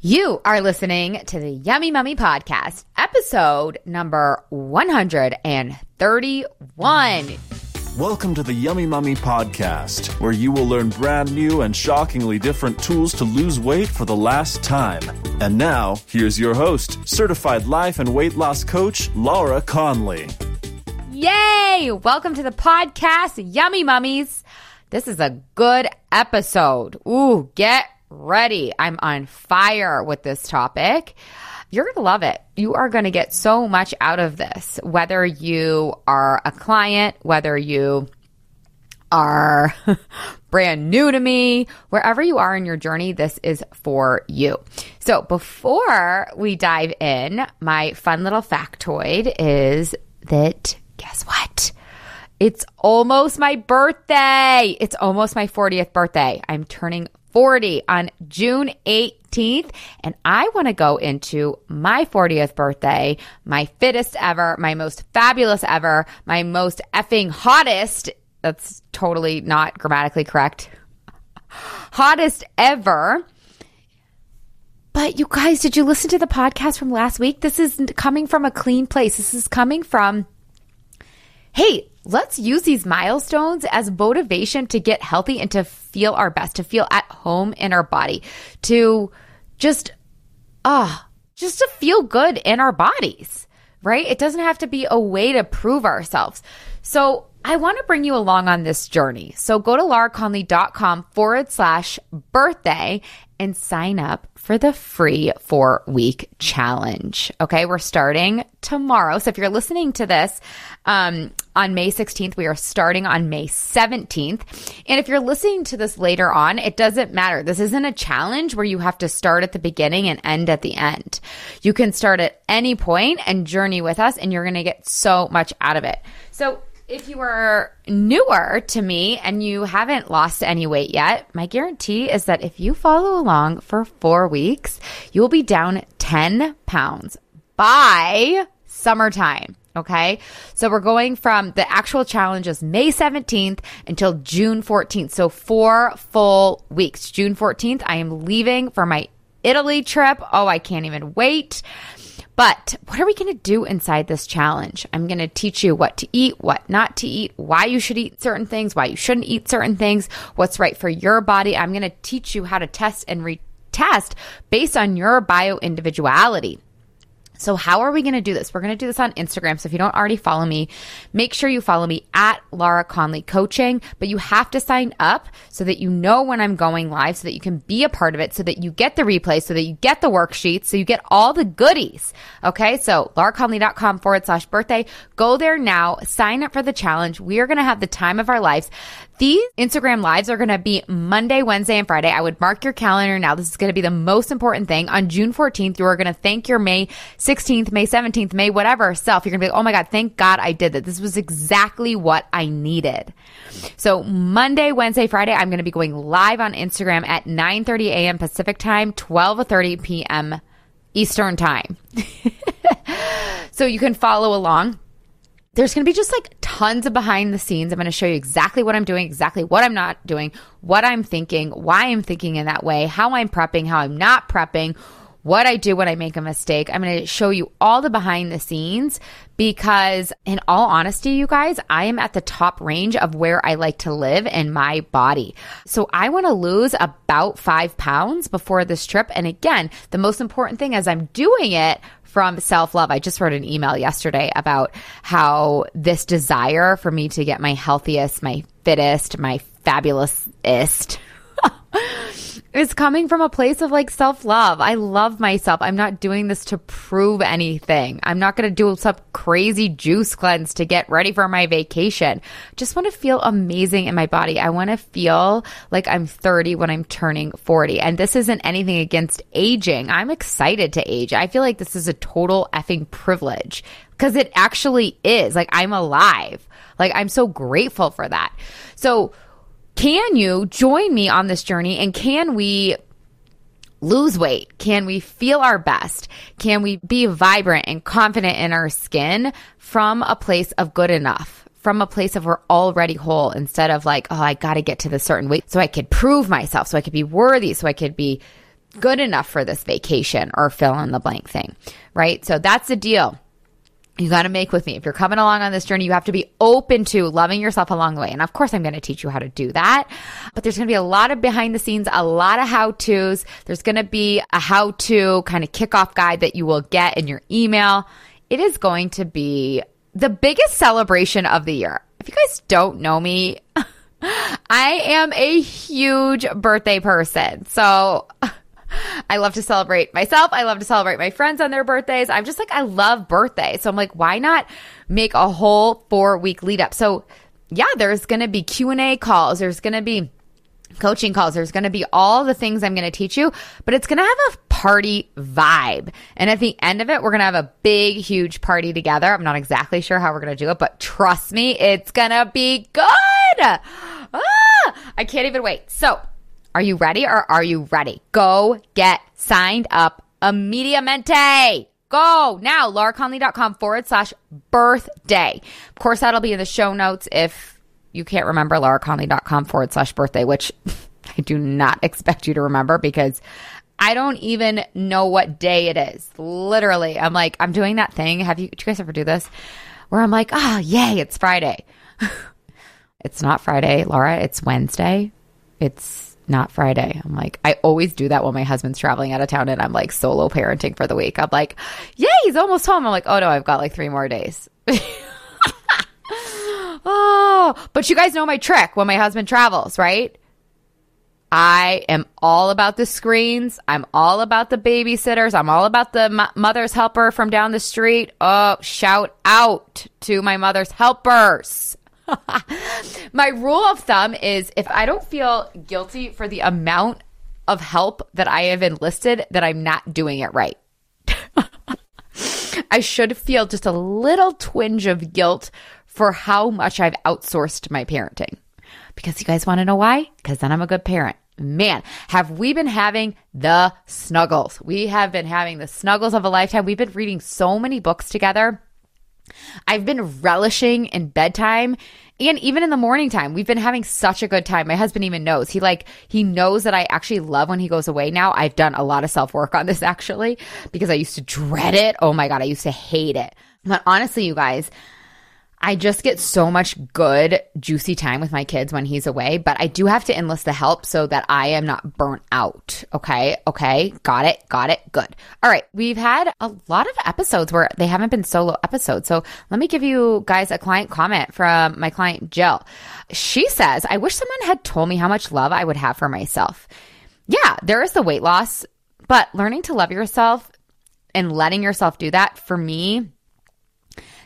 You are listening to the Yummy Mummy Podcast, episode number 131. Welcome to the Yummy Mummy Podcast, where you will learn brand new and shockingly different tools to lose weight for the last time. And now, here's your host, certified life and weight loss coach, Laura Conley. Yay! Welcome to the podcast, Yummy Mummies. This is a good episode. Ooh, get ready. I'm on fire with this topic. You're going to love it. You are going to get so much out of this, whether you are a client, whether you are brand new to me, wherever you are in your journey, this is for you. So before we dive in, my fun little factoid is that guess what? It's almost my birthday. It's almost my 40th birthday. I'm turning 40 on June 18th. And I want to go into my 40th birthday, my fittest ever, my most fabulous ever, my most effing hottest. That's totally not grammatically correct. hottest ever. But you guys, did you listen to the podcast from last week? This is coming from a clean place. This is coming from, hey, let's use these milestones as motivation to get healthy and to feel our best, to feel at home in our body, to just, ah, just to feel good in our bodies, right? It doesn't have to be a way to prove ourselves. So I want to bring you along on this journey. So go to lauraconley.com forward slash birthday and sign up for the free four week challenge. Okay. We're starting tomorrow. So if you're listening to this, um, on May 16th, we are starting on May 17th. And if you're listening to this later on, it doesn't matter. This isn't a challenge where you have to start at the beginning and end at the end. You can start at any point and journey with us and you're going to get so much out of it. So if you are newer to me and you haven't lost any weight yet, my guarantee is that if you follow along for four weeks, you will be down 10 pounds by summertime. Okay. So we're going from the actual challenge is May 17th until June 14th. So four full weeks. June 14th, I am leaving for my Italy trip. Oh, I can't even wait. But what are we going to do inside this challenge? I'm going to teach you what to eat, what not to eat, why you should eat certain things, why you shouldn't eat certain things, what's right for your body. I'm going to teach you how to test and retest based on your bio individuality. So, how are we going to do this? We're going to do this on Instagram. So, if you don't already follow me, make sure you follow me at Laura Conley Coaching. But you have to sign up so that you know when I'm going live, so that you can be a part of it, so that you get the replay, so that you get the worksheets, so you get all the goodies. Okay. So, lauraconley.com forward slash birthday. Go there now, sign up for the challenge. We are going to have the time of our lives. These Instagram lives are going to be Monday, Wednesday, and Friday. I would mark your calendar now. This is going to be the most important thing. On June 14th, you are going to thank your May 16th, May 17th, May whatever self. You're going to be like, oh my God, thank God I did that. This was exactly what I needed. So Monday, Wednesday, Friday, I'm going to be going live on Instagram at 9.30 a.m. Pacific time, 12.30 p.m. Eastern time. so you can follow along there's going to be just like tons of behind the scenes. I'm going to show you exactly what I'm doing, exactly what I'm not doing, what I'm thinking, why I'm thinking in that way, how I'm prepping, how I'm not prepping, what I do when I make a mistake. I'm going to show you all the behind the scenes because, in all honesty, you guys, I am at the top range of where I like to live in my body. So I want to lose about five pounds before this trip. And again, the most important thing as I'm doing it from self love. I just wrote an email yesterday about how this desire for me to get my healthiest, my fittest, my fabulousest is coming from a place of like self love. I love myself. I'm not doing this to prove anything. I'm not going to do some crazy juice cleanse to get ready for my vacation. Just want to feel amazing in my body. I want to feel like I'm 30 when I'm turning 40. And this isn't anything against aging. I'm excited to age. I feel like this is a total effing privilege because it actually is. Like I'm alive. Like I'm so grateful for that. So, can you join me on this journey and can we lose weight? Can we feel our best? Can we be vibrant and confident in our skin from a place of good enough? From a place of we're already whole instead of like, oh, I got to get to the certain weight so I could prove myself, so I could be worthy, so I could be good enough for this vacation or fill in the blank thing, right? So that's the deal you got to make with me. If you're coming along on this journey, you have to be open to loving yourself along the way. And of course, I'm going to teach you how to do that. But there's going to be a lot of behind the scenes, a lot of how to's. There's going to be a how to kind of kickoff guide that you will get in your email. It is going to be the biggest celebration of the year. If you guys don't know me, I am a huge birthday person. So I love to celebrate myself. I love to celebrate my friends on their birthdays. I'm just like, I love birthdays. So I'm like, why not make a whole four week lead up? So yeah, there's going to be Q and A calls. There's going to be coaching calls. There's going to be all the things I'm going to teach you, but it's going to have a party vibe. And at the end of it, we're going to have a big, huge party together. I'm not exactly sure how we're going to do it, but trust me, it's going to be good. Ah, I can't even wait. So are you ready or are you ready? Go get signed up immediatamente. Go now, lauraconley.com forward slash birthday. Of course, that'll be in the show notes if you can't remember lauraconley.com forward slash birthday, which I do not expect you to remember because I don't even know what day it is. Literally, I'm like, I'm doing that thing. Have you, do you guys ever do this? Where I'm like, oh, yay, it's Friday. it's not Friday, Laura. It's Wednesday. It's not Friday. I'm like, I always do that when my husband's traveling out of town and I'm like solo parenting for the week. I'm like, yeah, he's almost home. I'm like, oh no, I've got like three more days. oh, but you guys know my trick when my husband travels, right? I am all about the screens. I'm all about the babysitters. I'm all about the mother's helper from down the street. Oh, shout out to my mother's helpers. My rule of thumb is if I don't feel guilty for the amount of help that I have enlisted, that I'm not doing it right. I should feel just a little twinge of guilt for how much I've outsourced my parenting. Because you guys want to know why? Because then I'm a good parent. Man, have we been having the snuggles? We have been having the snuggles of a lifetime. We've been reading so many books together. I've been relishing in bedtime and even in the morning time. We've been having such a good time. My husband even knows. He like he knows that I actually love when he goes away now. I've done a lot of self-work on this actually because I used to dread it. Oh my god, I used to hate it. But honestly, you guys, I just get so much good, juicy time with my kids when he's away, but I do have to enlist the help so that I am not burnt out. Okay. Okay. Got it. Got it. Good. All right. We've had a lot of episodes where they haven't been solo episodes. So let me give you guys a client comment from my client, Jill. She says, I wish someone had told me how much love I would have for myself. Yeah, there is the weight loss, but learning to love yourself and letting yourself do that for me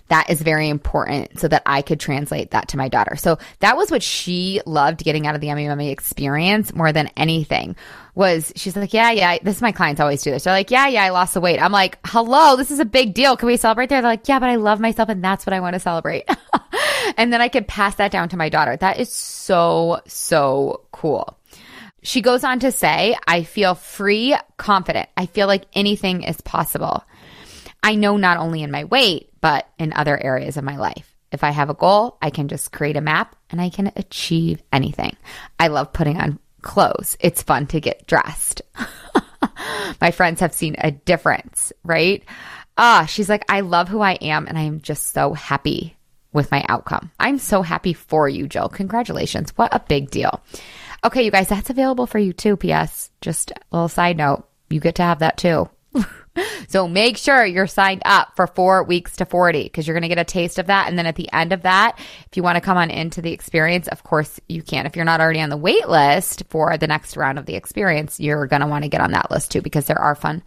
that is very important so that I could translate that to my daughter. So that was what she loved getting out of the Yummy Mummy experience more than anything was she's like, yeah, yeah, this is my clients always do this. They're like, yeah, yeah, I lost the weight. I'm like, hello, this is a big deal. Can we celebrate there? They're like, yeah, but I love myself and that's what I want to celebrate. and then I could pass that down to my daughter. That is so, so cool. She goes on to say, I feel free, confident. I feel like anything is possible. I know not only in my weight, but in other areas of my life. If I have a goal, I can just create a map and I can achieve anything. I love putting on clothes. It's fun to get dressed. my friends have seen a difference, right? Ah, she's like, I love who I am and I am just so happy with my outcome. I'm so happy for you, Jill. Congratulations. What a big deal. Okay, you guys, that's available for you too. P.S. Just a little side note. You get to have that too. So make sure you're signed up for four weeks to 40 because you're going to get a taste of that. And then at the end of that, if you want to come on into the experience, of course you can. If you're not already on the wait list for the next round of the experience, you're going to want to get on that list too because there are fun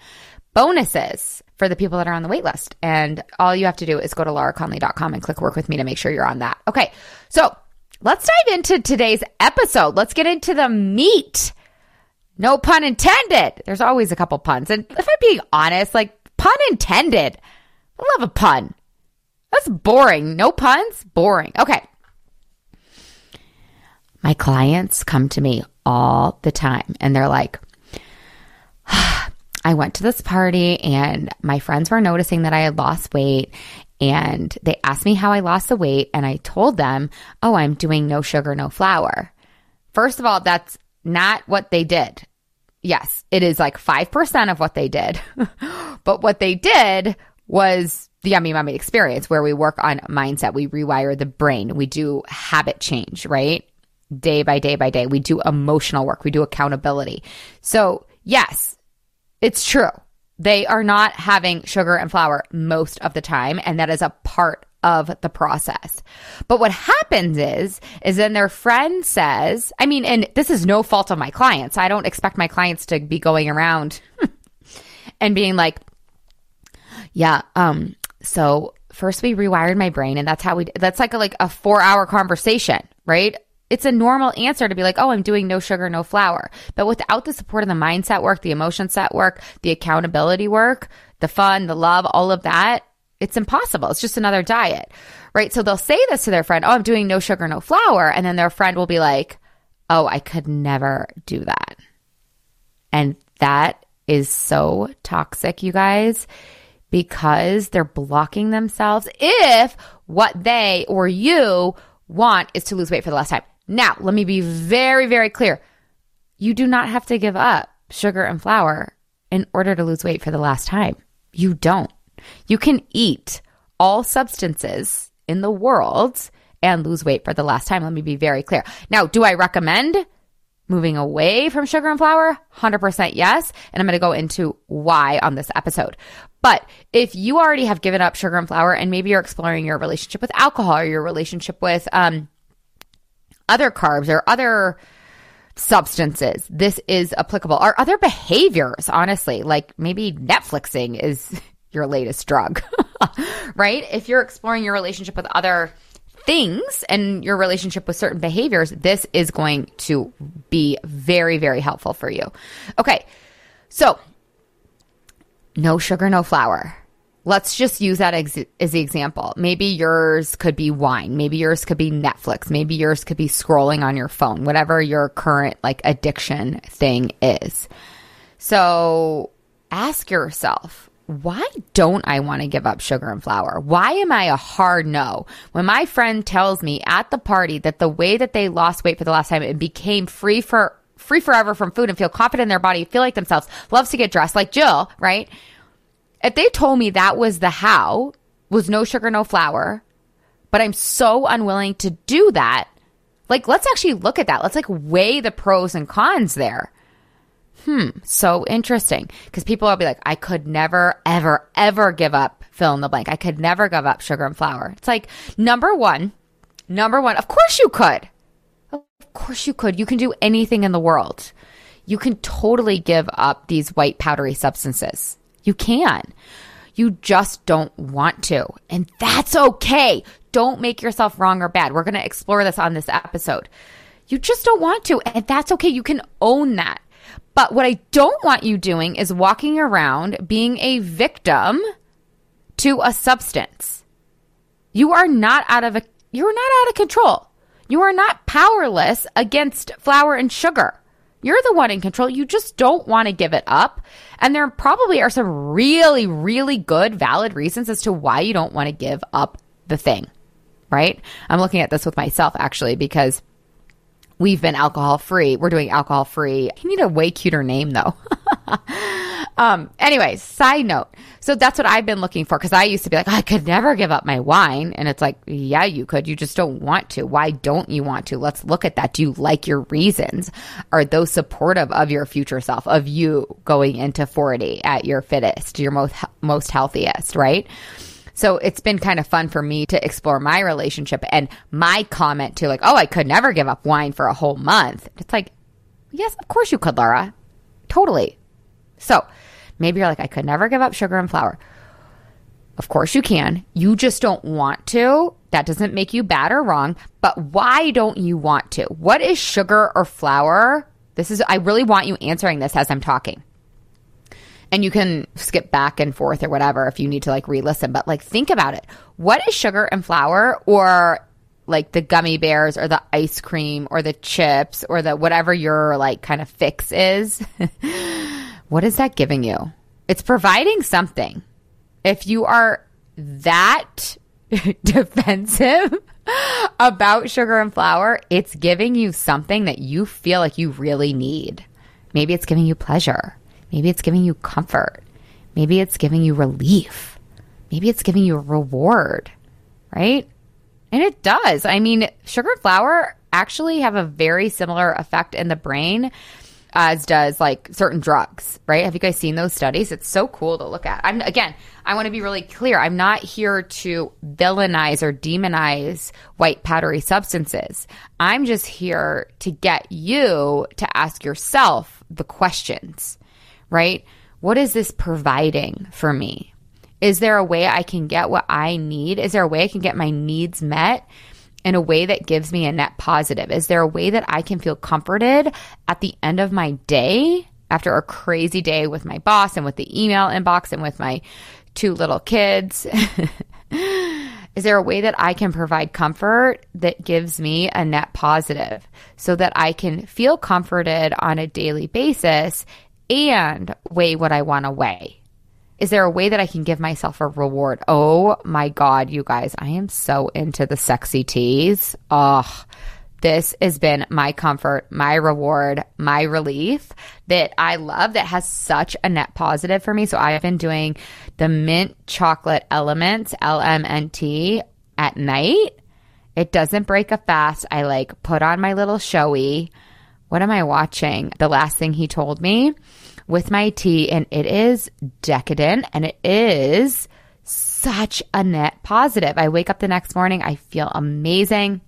bonuses for the people that are on the wait list. And all you have to do is go to lauraconley.com and click work with me to make sure you're on that. Okay. So let's dive into today's episode. Let's get into the meat no pun intended. There's always a couple puns. And if I'm being honest, like pun intended. I love a pun. That's boring. No puns? Boring. Okay. My clients come to me all the time and they're like, I went to this party and my friends were noticing that I had lost weight and they asked me how I lost the weight and I told them, "Oh, I'm doing no sugar, no flour." First of all, that's not what they did. yes, it is like 5% of what they did. but what they did was the Yummy Mummy experience where we work on mindset. We rewire the brain. We do habit change, right? Day by day by day. We do emotional work. We do accountability. So, yes, it's true. They are not having sugar and flour most of the time. And that is a part of the process. But what happens is, is then their friend says, I mean, and this is no fault of my clients. I don't expect my clients to be going around and being like, yeah, um, so first we rewired my brain and that's how we, that's like a, like a four hour conversation, right? It's a normal answer to be like, oh, I'm doing no sugar, no flour. But without the support of the mindset work, the emotion set work, the accountability work, the fun, the love, all of that, it's impossible. It's just another diet, right? So they'll say this to their friend, Oh, I'm doing no sugar, no flour. And then their friend will be like, Oh, I could never do that. And that is so toxic, you guys, because they're blocking themselves if what they or you want is to lose weight for the last time. Now, let me be very, very clear. You do not have to give up sugar and flour in order to lose weight for the last time. You don't. You can eat all substances in the world and lose weight for the last time. Let me be very clear. Now, do I recommend moving away from sugar and flour? 100% yes. And I'm going to go into why on this episode. But if you already have given up sugar and flour and maybe you're exploring your relationship with alcohol or your relationship with um, other carbs or other substances, this is applicable. Or other behaviors, honestly, like maybe Netflixing is your latest drug, right? If you're exploring your relationship with other things and your relationship with certain behaviors, this is going to be very, very helpful for you. Okay. So, no sugar, no flour. Let's just use that as, as the example. Maybe yours could be wine. Maybe yours could be Netflix. Maybe yours could be scrolling on your phone, whatever your current like addiction thing is. So ask yourself, why don't I want to give up sugar and flour? Why am I a hard no? When my friend tells me at the party that the way that they lost weight for the last time and became free for free forever from food and feel confident in their body, feel like themselves, loves to get dressed like Jill, right? If they told me that was the how, was no sugar, no flour, but I'm so unwilling to do that, like let's actually look at that. Let's like weigh the pros and cons there hmm, so interesting. Because people will be like, I could never, ever, ever give up fill in the blank. I could never give up sugar and flour. It's like, number one, number one, of course you could. Of course you could. You can do anything in the world. You can totally give up these white powdery substances. You can. You just don't want to. And that's okay. Don't make yourself wrong or bad. We're going to explore this on this episode. You just don't want to. And that's okay. You can own that. But what I don't want you doing is walking around being a victim to a substance. You are not out of a, you are not out of control. You are not powerless against flour and sugar. You're the one in control. You just don't want to give it up. And there probably are some really, really good, valid reasons as to why you don't want to give up the thing, right? I'm looking at this with myself actually because We've been alcohol free. We're doing alcohol free. You need a way cuter name though. um, anyways, side note. So that's what I've been looking for because I used to be like, I could never give up my wine. And it's like, yeah, you could. You just don't want to. Why don't you want to? Let's look at that. Do you like your reasons? Are those supportive of your future self, of you going into 40 at your fittest, your most, most healthiest, right? So it's been kind of fun for me to explore my relationship and my comment to like, oh, I could never give up wine for a whole month. It's like, yes, of course you could, Laura. Totally. So maybe you're like, I could never give up sugar and flour. Of course you can. You just don't want to. That doesn't make you bad or wrong. But why don't you want to? What is sugar or flour? This is, I really want you answering this as I'm talking and you can skip back and forth or whatever if you need to like re-listen. But like think about it. What is sugar and flour or like the gummy bears or the ice cream or the chips or the whatever your like kind of fix is? What is that giving you? It's providing something. If you are that defensive about sugar and flour it's giving you something that you feel like you really need. Maybe it's giving you pleasure. Maybe it's giving you comfort. Maybe it's giving you relief. Maybe it's giving you a reward, right? And it does. I mean, sugar and flour actually have a very similar effect in the brain as does like certain drugs, right? Have you guys seen those studies? It's so cool to look at. I'm again, I want to be really clear. I'm not here to villainize or demonize white powdery substances. I'm just here to get you to ask yourself the questions, right? What is this providing for me? Is there a way I can get what I need? Is there a way I can get my needs met? in a way that gives me a net positive? Is there a way that I can feel comforted at the end of my day after a crazy day with my boss and with the email inbox and with my two little kids? Is there a way that I can provide comfort that gives me a net positive so that I can feel comforted on a daily basis and weigh what I want to weigh? Is there a way that I can give myself a reward? Oh my God, you guys, I am so into the sexy teas. Oh, this has been my comfort, my reward, my relief that I love that has such a net positive for me. So I've been doing the mint chocolate elements, LMNT, at night. It doesn't break a fast. I like put on my little showy. What am I watching? The last thing he told me with my tea, and it is decadent and it is such a net positive. I wake up the next morning, I feel amazing.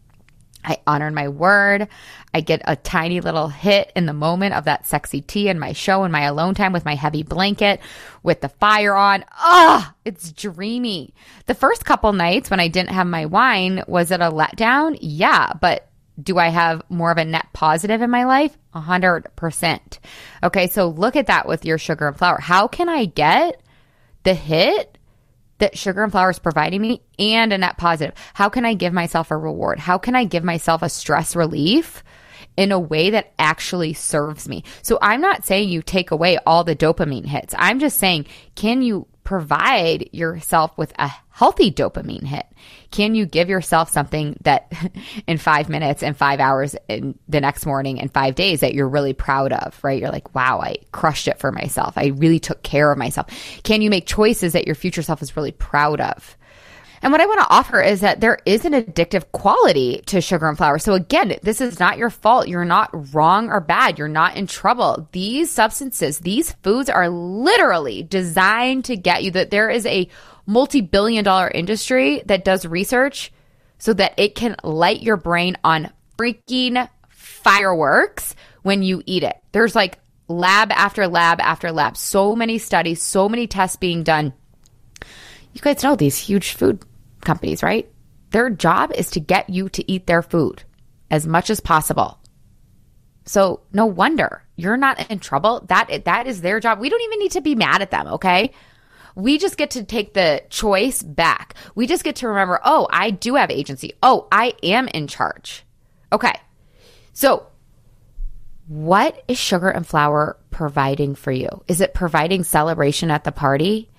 I honor my word. I get a tiny little hit in the moment of that sexy tea in my show and my alone time with my heavy blanket with the fire on. Ah, it's dreamy. The first couple nights when I didn't have my wine, was it a letdown? Yeah, but do I have more of a net positive in my life? 100%. Okay, so look at that with your sugar and flour. How can I get the hit that sugar and flour is providing me and a net positive? How can I give myself a reward? How can I give myself a stress relief? in a way that actually serves me. So I'm not saying you take away all the dopamine hits. I'm just saying, can you provide yourself with a healthy dopamine hit? Can you give yourself something that in five minutes and five hours in the next morning and five days that you're really proud of, right? You're like, wow, I crushed it for myself. I really took care of myself. Can you make choices that your future self is really proud of? And what I want to offer is that there is an addictive quality to sugar and flour. So again, this is not your fault. You're not wrong or bad. You're not in trouble. These substances, these foods are literally designed to get you that there is a multi-billion dollar industry that does research so that it can light your brain on freaking fireworks when you eat it. There's like lab after lab after lab, so many studies, so many tests being done you guys know these huge food companies, right? Their job is to get you to eat their food as much as possible. So no wonder you're not in trouble. That that is their job. We don't even need to be mad at them, okay? We just get to take the choice back. We just get to remember, oh, I do have agency. Oh, I am in charge. Okay. So, what is sugar and flour providing for you? Is it providing celebration at the party?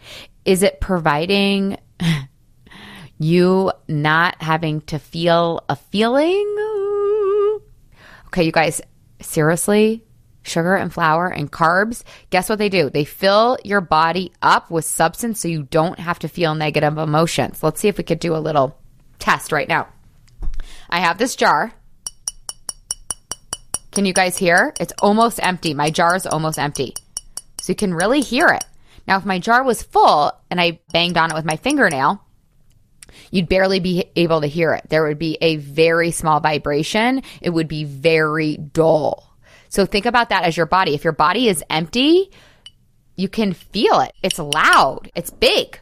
Is it providing you not having to feel a feeling? Okay, you guys, seriously, sugar and flour and carbs, guess what they do? They fill your body up with substance so you don't have to feel negative emotions. Let's see if we could do a little test right now. I have this jar. Can you guys hear? It's almost empty. My jar is almost empty. So you can really hear it. Now, if my jar was full and I banged on it with my fingernail, you'd barely be able to hear it. There would be a very small vibration. It would be very dull. So think about that as your body. If your body is empty, you can feel it. It's loud. It's big,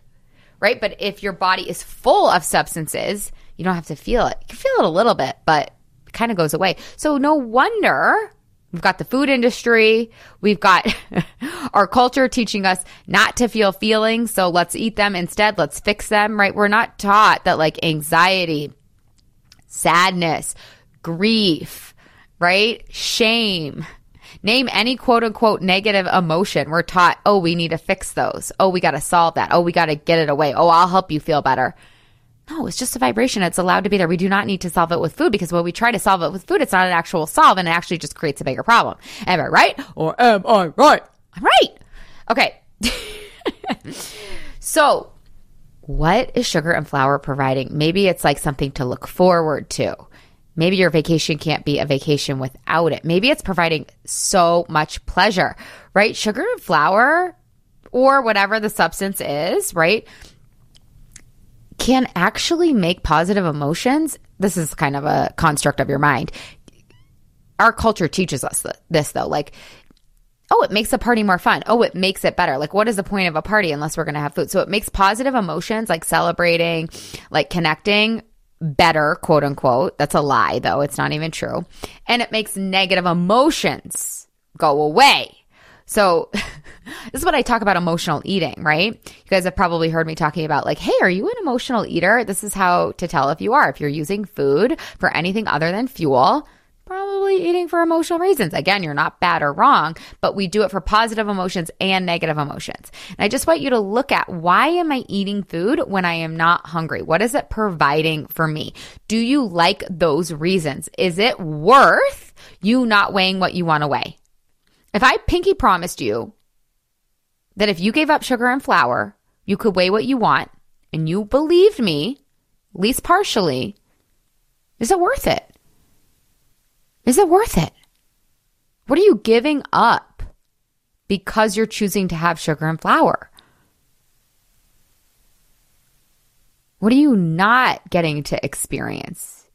right? But if your body is full of substances, you don't have to feel it. You can feel it a little bit, but it kind of goes away. So no wonder We've got the food industry. We've got our culture teaching us not to feel feelings. So let's eat them instead. Let's fix them, right? We're not taught that like anxiety, sadness, grief, right? Shame, name any quote unquote negative emotion. We're taught, oh, we need to fix those. Oh, we got to solve that. Oh, we got to get it away. Oh, I'll help you feel better. No, it's just a vibration. It's allowed to be there. We do not need to solve it with food because when we try to solve it with food, it's not an actual solve and it actually just creates a bigger problem. Am I right? Or am I right? I'm right. Okay. so, what is sugar and flour providing? Maybe it's like something to look forward to. Maybe your vacation can't be a vacation without it. Maybe it's providing so much pleasure, right? Sugar and flour or whatever the substance is, right? Can actually make positive emotions. This is kind of a construct of your mind. Our culture teaches us this though. Like oh, it makes a party more fun. Oh, it makes it better. Like, what is the point of a party unless we're going to have food? So it makes positive emotions like celebrating, like connecting better, quote unquote. That's a lie, though. It's not even true. And it makes negative emotions go away. So this is what I talk about emotional eating, right? You guys have probably heard me talking about like, hey, are you an emotional eater? This is how to tell if you are. If you're using food for anything other than fuel, probably eating for emotional reasons. Again, you're not bad or wrong, but we do it for positive emotions and negative emotions. And I just want you to look at why am I eating food when I am not hungry? What is it providing for me? Do you like those reasons? Is it worth you not weighing what you want to weigh? If I pinky promised you that if you gave up sugar and flour, you could weigh what you want, and you believed me, at least partially, is it worth it? Is it worth it? What are you giving up because you're choosing to have sugar and flour? What are you not getting to experience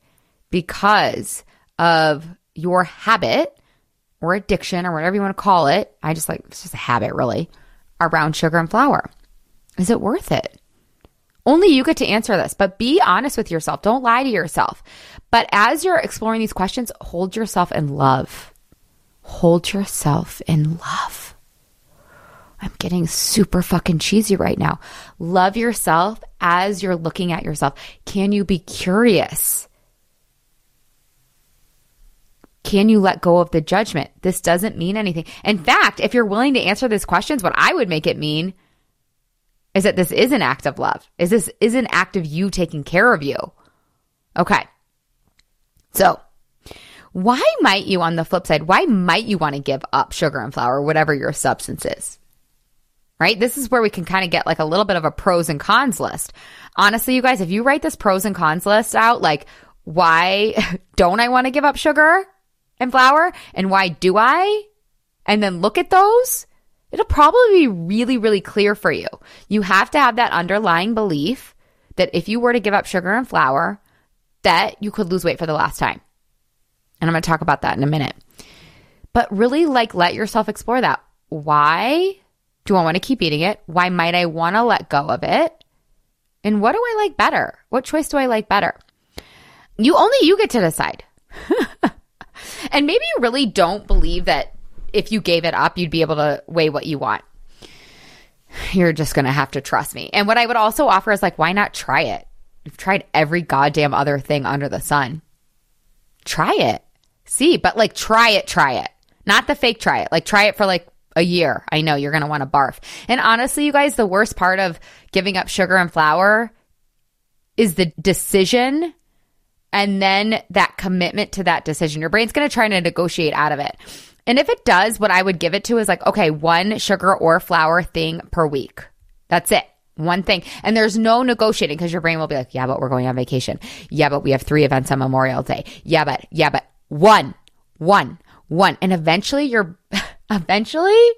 because of your habit or addiction or whatever you want to call it? I just like, it's just a habit really around sugar and flour. Is it worth it? Only you get to answer this, but be honest with yourself. Don't lie to yourself. But as you're exploring these questions, hold yourself in love. Hold yourself in love. I'm getting super fucking cheesy right now. Love yourself as you're looking at yourself. Can you be curious? Can you let go of the judgment? This doesn't mean anything. In fact, if you're willing to answer these questions, what I would make it mean is that this is an act of love. Is this is an act of you taking care of you? Okay. So, why might you on the flip side, why might you want to give up sugar and flour, whatever your substance is? Right? This is where we can kind of get like a little bit of a pros and cons list. Honestly, you guys, if you write this pros and cons list out, like why don't I want to give up sugar and flour and why do I? And then look at those it'll probably be really, really clear for you. You have to have that underlying belief that if you were to give up sugar and flour, that you could lose weight for the last time. And I'm going to talk about that in a minute. But really, like, let yourself explore that. Why do I want to keep eating it? Why might I want to let go of it? And what do I like better? What choice do I like better? You only you get to decide. and maybe you really don't believe that if you gave it up, you'd be able to weigh what you want. You're just going to have to trust me. And what I would also offer is like, why not try it? You've tried every goddamn other thing under the sun. Try it. See, but like try it, try it. Not the fake try it. Like try it for like a year. I know you're going to want to barf. And honestly, you guys, the worst part of giving up sugar and flour is the decision and then that commitment to that decision. Your brain's going to try to negotiate out of it. And if it does, what I would give it to is like, okay, one sugar or flour thing per week. That's it. One thing. And there's no negotiating because your brain will be like, yeah, but we're going on vacation. Yeah, but we have three events on Memorial Day. Yeah, but, yeah, but one, one, one. And eventually your, eventually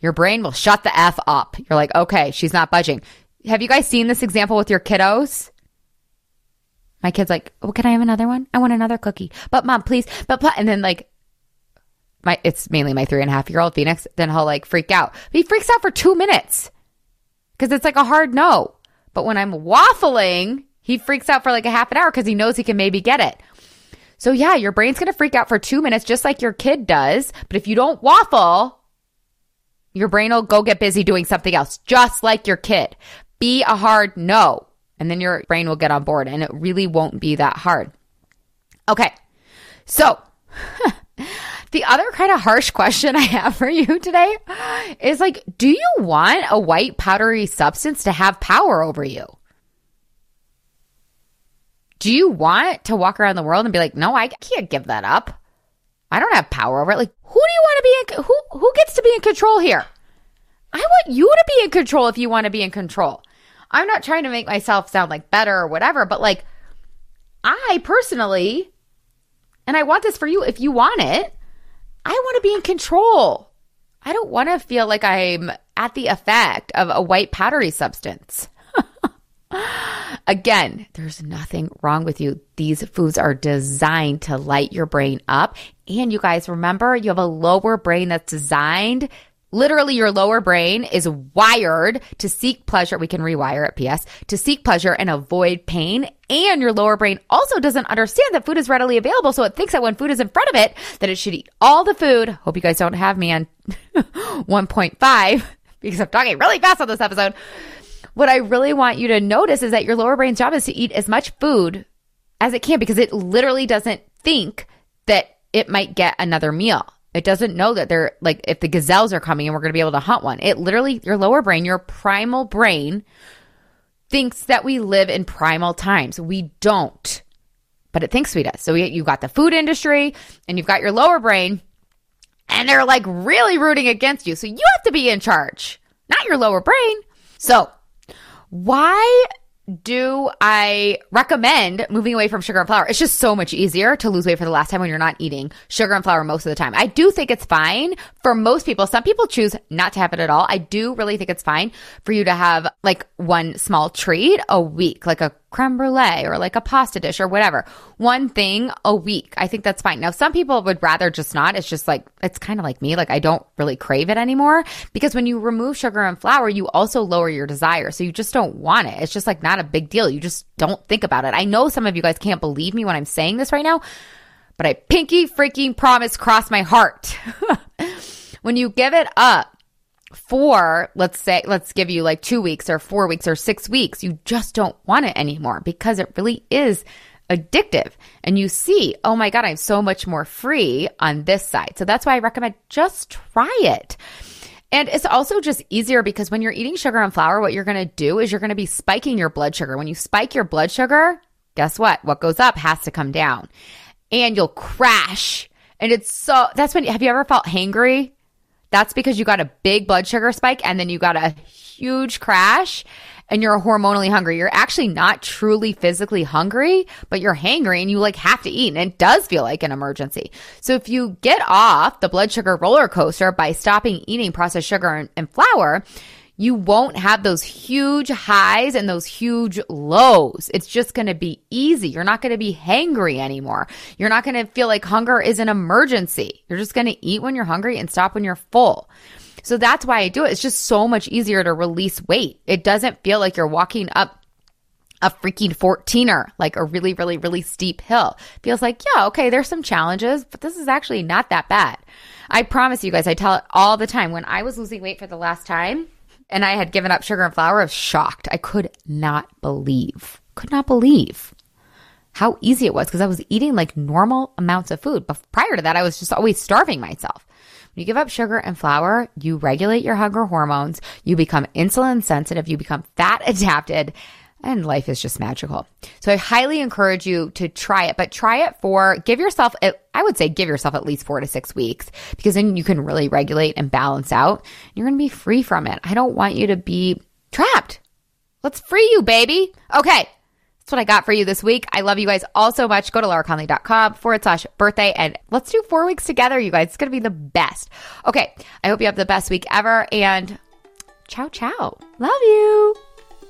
your brain will shut the F up. You're like, okay, she's not budging. Have you guys seen this example with your kiddos? My kid's like, oh, can I have another one? I want another cookie. But mom, please. But, and then like my it's mainly my three and a half year old Phoenix, then he'll like freak out. But he freaks out for two minutes because it's like a hard no. But when I'm waffling, he freaks out for like a half an hour because he knows he can maybe get it. So yeah, your brain's gonna freak out for two minutes just like your kid does. But if you don't waffle, your brain will go get busy doing something else, just like your kid. Be a hard no. And then your brain will get on board and it really won't be that hard. Okay. So The other kind of harsh question I have for you today is like, do you want a white powdery substance to have power over you? Do you want to walk around the world and be like, no, I can't give that up? I don't have power over it. Like, who do you want to be in? Who who gets to be in control here? I want you to be in control if you want to be in control. I'm not trying to make myself sound like better or whatever, but like, I personally, and I want this for you if you want it, I want to be in control. I don't want to feel like I'm at the effect of a white powdery substance. Again, there's nothing wrong with you. These foods are designed to light your brain up. And you guys remember, you have a lower brain that's designed Literally, your lower brain is wired to seek pleasure. We can rewire it, PS, to seek pleasure and avoid pain. And your lower brain also doesn't understand that food is readily available. So it thinks that when food is in front of it, that it should eat all the food. Hope you guys don't have me on 1.5 because I'm talking really fast on this episode. What I really want you to notice is that your lower brain's job is to eat as much food as it can because it literally doesn't think that it might get another meal. It doesn't know that they're like if the gazelles are coming and we're going to be able to hunt one. It literally, your lower brain, your primal brain thinks that we live in primal times. We don't, but it thinks we do. So we, you've got the food industry and you've got your lower brain and they're like really rooting against you. So you have to be in charge, not your lower brain. So why do I recommend moving away from sugar and flour? It's just so much easier to lose weight for the last time when you're not eating sugar and flour most of the time. I do think it's fine for most people. Some people choose not to have it at all. I do really think it's fine for you to have like one small treat a week, like a creme brulee or like a pasta dish or whatever. One thing a week. I think that's fine. Now, some people would rather just not. It's just like, it's kind of like me. Like, I don't really crave it anymore because when you remove sugar and flour, you also lower your desire. So you just don't want it. It's just like not a big deal. You just don't think about it. I know some of you guys can't believe me when I'm saying this right now, but I pinky freaking promise cross my heart. when you give it up, for, let's say, let's give you like two weeks or four weeks or six weeks, you just don't want it anymore because it really is addictive. And you see, oh my God, I'm so much more free on this side. So that's why I recommend just try it. And it's also just easier because when you're eating sugar and flour, what you're going to do is you're going to be spiking your blood sugar. When you spike your blood sugar, guess what? What goes up has to come down and you'll crash. And it's so, that's when, have you ever felt hangry? That's because you got a big blood sugar spike and then you got a huge crash and you're hormonally hungry. You're actually not truly physically hungry, but you're hangry and you like have to eat. And it does feel like an emergency. So if you get off the blood sugar roller coaster by stopping eating processed sugar and, and flour, you won't have those huge highs and those huge lows. It's just going to be easy. You're not going to be hangry anymore. You're not going to feel like hunger is an emergency. You're just going to eat when you're hungry and stop when you're full. So that's why I do it. It's just so much easier to release weight. It doesn't feel like you're walking up a freaking 14er, like a really, really, really steep hill. Feels like, yeah, okay, there's some challenges, but this is actually not that bad. I promise you guys, I tell it all the time. When I was losing weight for the last time, and I had given up sugar and flour, I was shocked. I could not believe, could not believe how easy it was because I was eating like normal amounts of food. But prior to that, I was just always starving myself. When you give up sugar and flour, you regulate your hunger hormones, you become insulin sensitive, you become fat adapted, and life is just magical. So I highly encourage you to try it, but try it for, give yourself, I would say give yourself at least four to six weeks because then you can really regulate and balance out. You're going to be free from it. I don't want you to be trapped. Let's free you, baby. Okay. That's what I got for you this week. I love you guys all so much. Go to lauraconley.com forward slash birthday and let's do four weeks together, you guys. It's going to be the best. Okay. I hope you have the best week ever and ciao, ciao. Love you.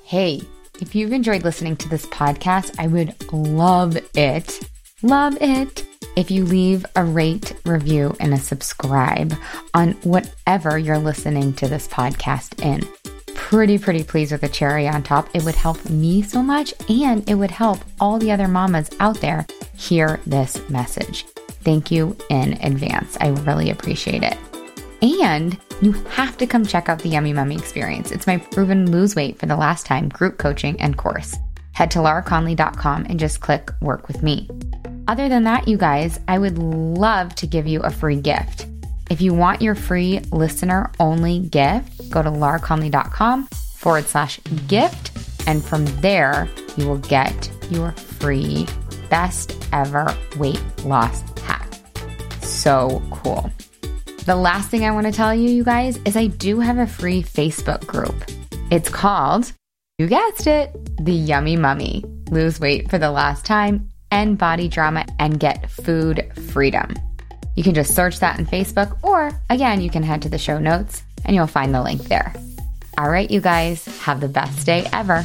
Hey. If you've enjoyed listening to this podcast, I would love it, love it if you leave a rate, review, and a subscribe on whatever you're listening to this podcast in. Pretty, pretty pleased with the cherry on top. It would help me so much and it would help all the other mamas out there hear this message. Thank you in advance. I really appreciate it. And you have to come check out the Yummy Mummy experience. It's my proven lose weight for the last time group coaching and course. Head to lauraconley.com and just click work with me. Other than that, you guys, I would love to give you a free gift. If you want your free listener only gift, go to lauraconley.com forward slash gift. And from there, you will get your free best ever weight loss hack. So cool. The last thing I want to tell you, you guys, is I do have a free Facebook group. It's called, you guessed it, The Yummy Mummy. Lose weight for the last time, end body drama, and get food freedom. You can just search that in Facebook, or again, you can head to the show notes and you'll find the link there. All right, you guys, have the best day ever.